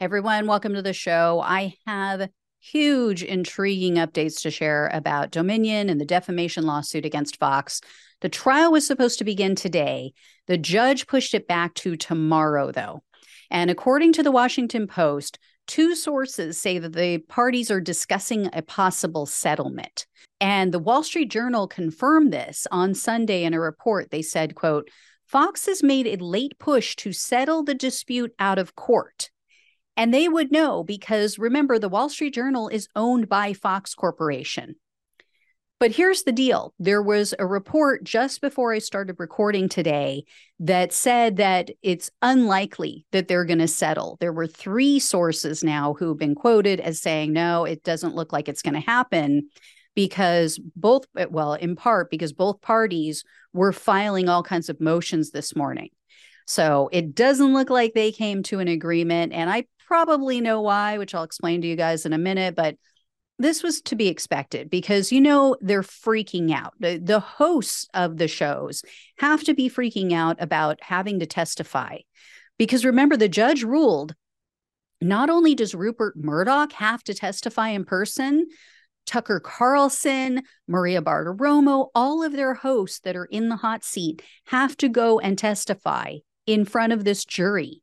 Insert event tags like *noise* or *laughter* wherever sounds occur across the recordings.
Everyone, welcome to the show. I have huge, intriguing updates to share about Dominion and the defamation lawsuit against Fox. The trial was supposed to begin today. The judge pushed it back to tomorrow, though. And according to the Washington Post, two sources say that the parties are discussing a possible settlement. And the Wall Street Journal confirmed this on Sunday in a report. They said, quote, Fox has made a late push to settle the dispute out of court. And they would know because remember, the Wall Street Journal is owned by Fox Corporation. But here's the deal there was a report just before I started recording today that said that it's unlikely that they're going to settle. There were three sources now who've been quoted as saying, no, it doesn't look like it's going to happen because both, well, in part because both parties were filing all kinds of motions this morning. So it doesn't look like they came to an agreement. And I probably know why, which I'll explain to you guys in a minute, but this was to be expected because you know they're freaking out. The, the hosts of the shows have to be freaking out about having to testify. Because remember, the judge ruled not only does Rupert Murdoch have to testify in person, Tucker Carlson, Maria Bartiromo, all of their hosts that are in the hot seat have to go and testify in front of this jury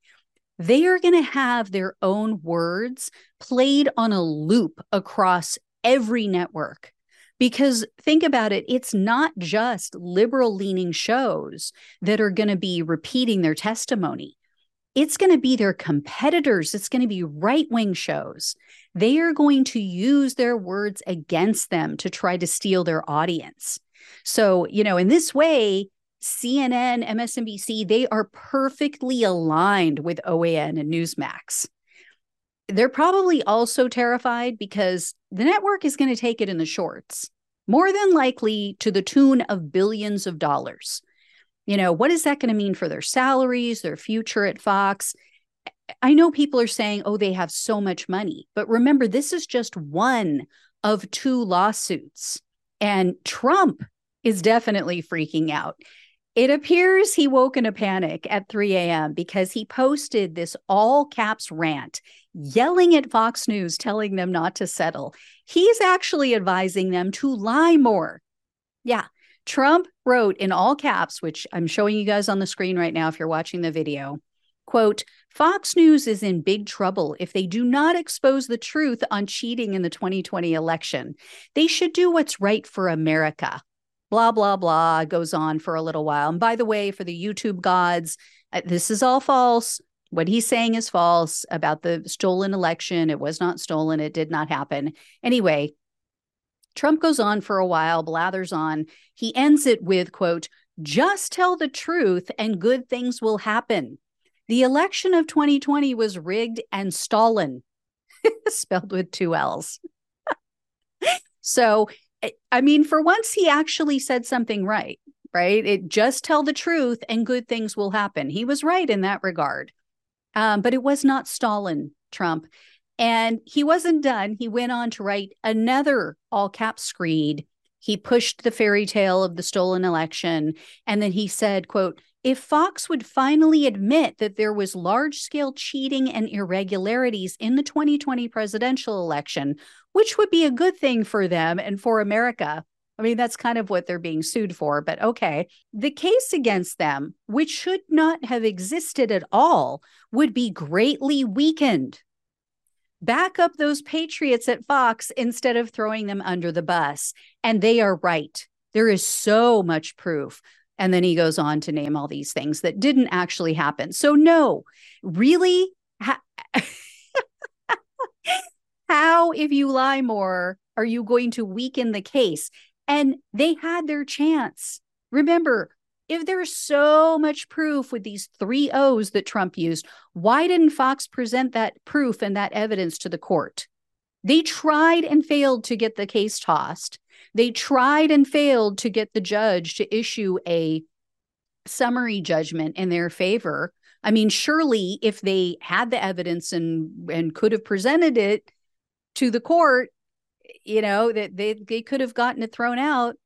they are going to have their own words played on a loop across every network. Because think about it, it's not just liberal leaning shows that are going to be repeating their testimony. It's going to be their competitors. It's going to be right wing shows. They are going to use their words against them to try to steal their audience. So, you know, in this way, CNN, MSNBC, they are perfectly aligned with OAN and Newsmax. They're probably also terrified because the network is going to take it in the shorts, more than likely to the tune of billions of dollars. You know, what is that going to mean for their salaries, their future at Fox? I know people are saying, oh, they have so much money. But remember, this is just one of two lawsuits. And Trump is definitely freaking out. It appears he woke in a panic at 3 a.m. because he posted this all caps rant, yelling at Fox News, telling them not to settle. He's actually advising them to lie more. Yeah. Trump wrote in all caps, which I'm showing you guys on the screen right now if you're watching the video. Quote, Fox News is in big trouble if they do not expose the truth on cheating in the 2020 election. They should do what's right for America blah, blah, blah, goes on for a little while. And by the way, for the YouTube gods, uh, this is all false. What he's saying is false about the stolen election. It was not stolen. It did not happen. Anyway, Trump goes on for a while, blathers on. He ends it with, quote, just tell the truth and good things will happen. The election of 2020 was rigged and stolen, *laughs* spelled with two L's. *laughs* so I mean, for once, he actually said something right, right? It just tell the truth and good things will happen. He was right in that regard. Um, but it was not Stalin, Trump. And he wasn't done. He went on to write another all caps screed. He pushed the fairy tale of the stolen election. And then he said, quote, if Fox would finally admit that there was large scale cheating and irregularities in the 2020 presidential election, which would be a good thing for them and for America. I mean, that's kind of what they're being sued for, but okay. The case against them, which should not have existed at all, would be greatly weakened. Back up those patriots at Fox instead of throwing them under the bus. And they are right. There is so much proof and then he goes on to name all these things that didn't actually happen. So, no, really, *laughs* how, if you lie more, are you going to weaken the case? And they had their chance. Remember, if there's so much proof with these three O's that Trump used, why didn't Fox present that proof and that evidence to the court? They tried and failed to get the case tossed. They tried and failed to get the judge to issue a summary judgment in their favor. I mean, surely if they had the evidence and and could have presented it to the court, you know, that they, they could have gotten it thrown out.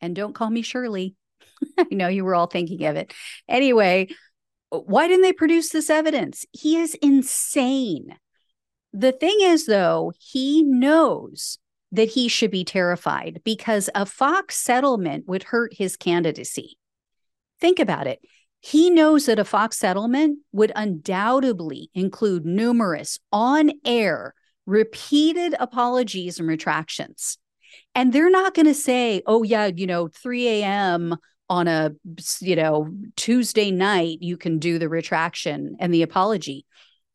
And don't call me Shirley. *laughs* I know you were all thinking of it. Anyway, Why didn't they produce this evidence? He is insane. The thing is, though, he knows that he should be terrified because a Fox settlement would hurt his candidacy. Think about it. He knows that a Fox settlement would undoubtedly include numerous on air, repeated apologies and retractions. And they're not going to say, oh, yeah, you know, 3 a.m. on a, you know, Tuesday night, you can do the retraction and the apology.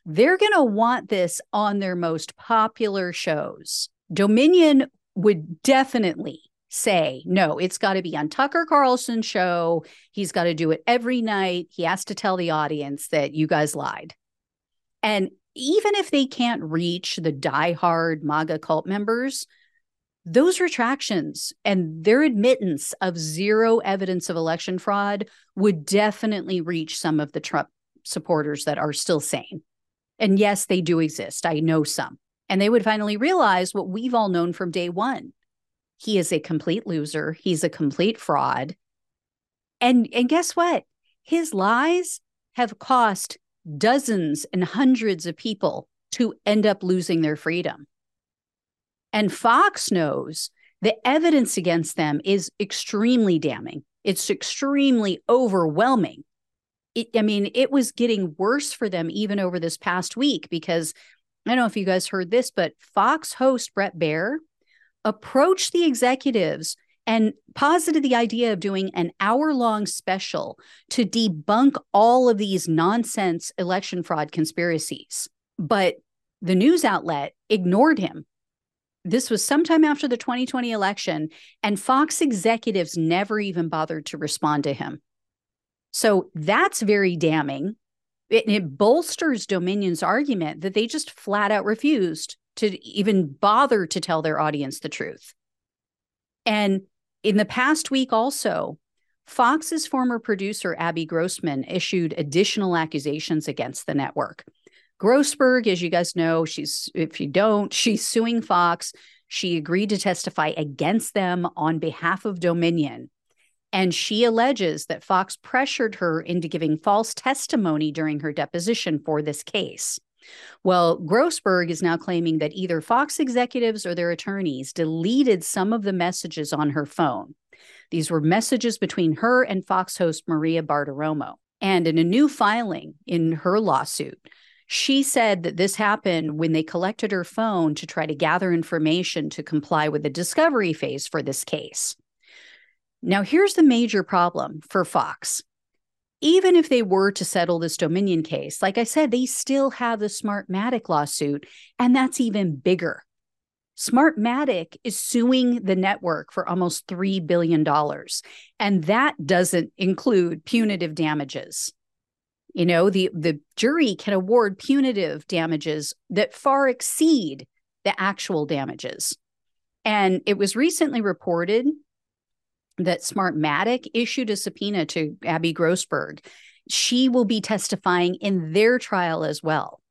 They're going to want this on their most popular shows. Dominion would definitely say, no, it's got to be on Tucker Carlson's show. He's got to do it every night. He has to tell the audience that you guys lied. And even if they can't reach the diehard MAGA cult members, those retractions and their admittance of zero evidence of election fraud would definitely reach some of the Trump supporters that are still sane. And yes, they do exist. I know some. And they would finally realize what we've all known from day one. He is a complete loser. He's a complete fraud. And and guess what? His lies have cost dozens and hundreds of people to end up losing their freedom. And Fox knows the evidence against them is extremely damning. It's extremely overwhelming. It, I mean, it was getting worse for them even over this past week because I don't know if you guys heard this, but Fox host Bret Baier approached the executives and posited the idea of doing an hour long special to debunk all of these nonsense election fraud conspiracies. But the news outlet ignored him this was sometime after the 2020 election, and Fox executives never even bothered to respond to him. So that's very damning. It, it bolsters Dominion's argument that they just flat out refused to even bother to tell their audience the truth. And in the past week, also, Fox's former producer, Abby Grossman, issued additional accusations against the network. Grossberg, as you guys know, she's, if you don't, she's suing Fox. She agreed to testify against them on behalf of Dominion. And she alleges that Fox pressured her into giving false testimony during her deposition for this case. Well, Grossberg is now claiming that either Fox executives or their attorneys deleted some of the messages on her phone. These were messages between her and Fox host Maria Bartiromo. And in a new filing in her lawsuit, she said that this happened when they collected her phone to try to gather information to comply with the discovery phase for this case. Now, here's the major problem for Fox. Even if they were to settle this Dominion case, like I said, they still have the Smartmatic lawsuit, and that's even bigger. Smartmatic is suing the network for almost $3 billion, and that doesn't include punitive damages. You know, the the jury can award punitive damages that far exceed the actual damages. And it was recently reported that Smartmatic issued a subpoena to Abby Grossberg. She will be testifying in their trial as well.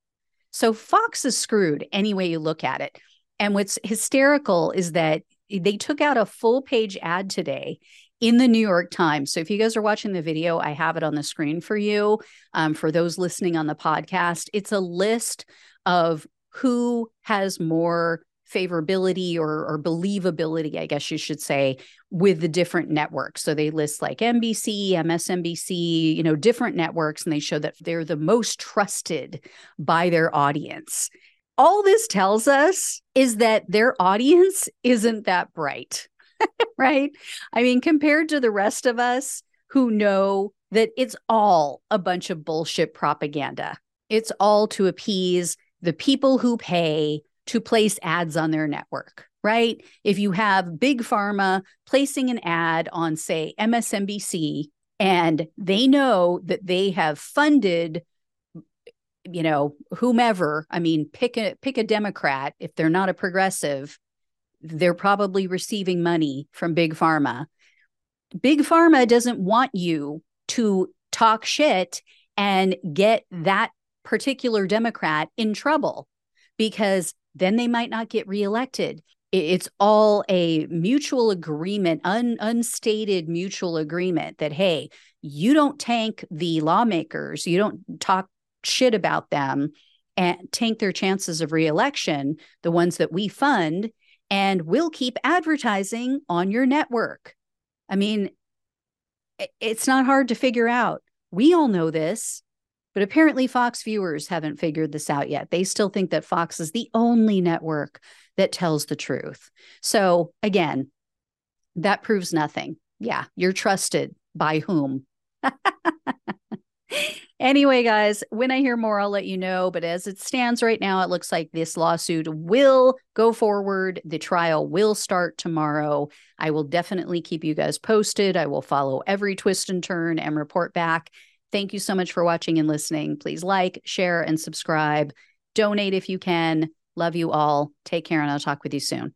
So Fox is screwed any way you look at it. And what's hysterical is that they took out a full page ad today in the New York Times. So if you guys are watching the video, I have it on the screen for you. Um, for those listening on the podcast, it's a list of who has more favorability or, or believability, I guess you should say, with the different networks. So they list like NBC, MSNBC, you know, different networks, and they show that they're the most trusted by their audience. All this tells us is that their audience isn't that bright. *laughs* right? I mean, compared to the rest of us who know that it's all a bunch of bullshit propaganda, it's all to appease the people who pay to place ads on their network, right? If you have Big Pharma placing an ad on, say, MSNBC, and they know that they have funded you know whomever i mean pick a pick a democrat if they're not a progressive they're probably receiving money from big pharma. Big pharma doesn't want you to talk shit and get that particular Democrat in trouble because then they might not get reelected. it's all a mutual agreement, un, unstated mutual agreement that, hey, you don't tank the lawmakers, you don't talk shit about them and tank their chances of reelection, the ones that we fund, and we'll keep advertising on your network. I mean, it's not hard to figure out. We all know this, but apparently Fox viewers haven't figured this out yet. They still think that Fox is the only network that tells the truth. So again, that proves nothing. Yeah, you're trusted by whom? *laughs* anyway, guys, when I hear more, I'll let you know. But as it stands right now, it looks like this lawsuit will go forward. The trial will start tomorrow. I will definitely keep you guys posted. I will follow every twist and turn and report back. Thank you so much for watching and listening. Please like, share, and subscribe. Donate if you can. Love you all. Take care, and I'll talk with you soon.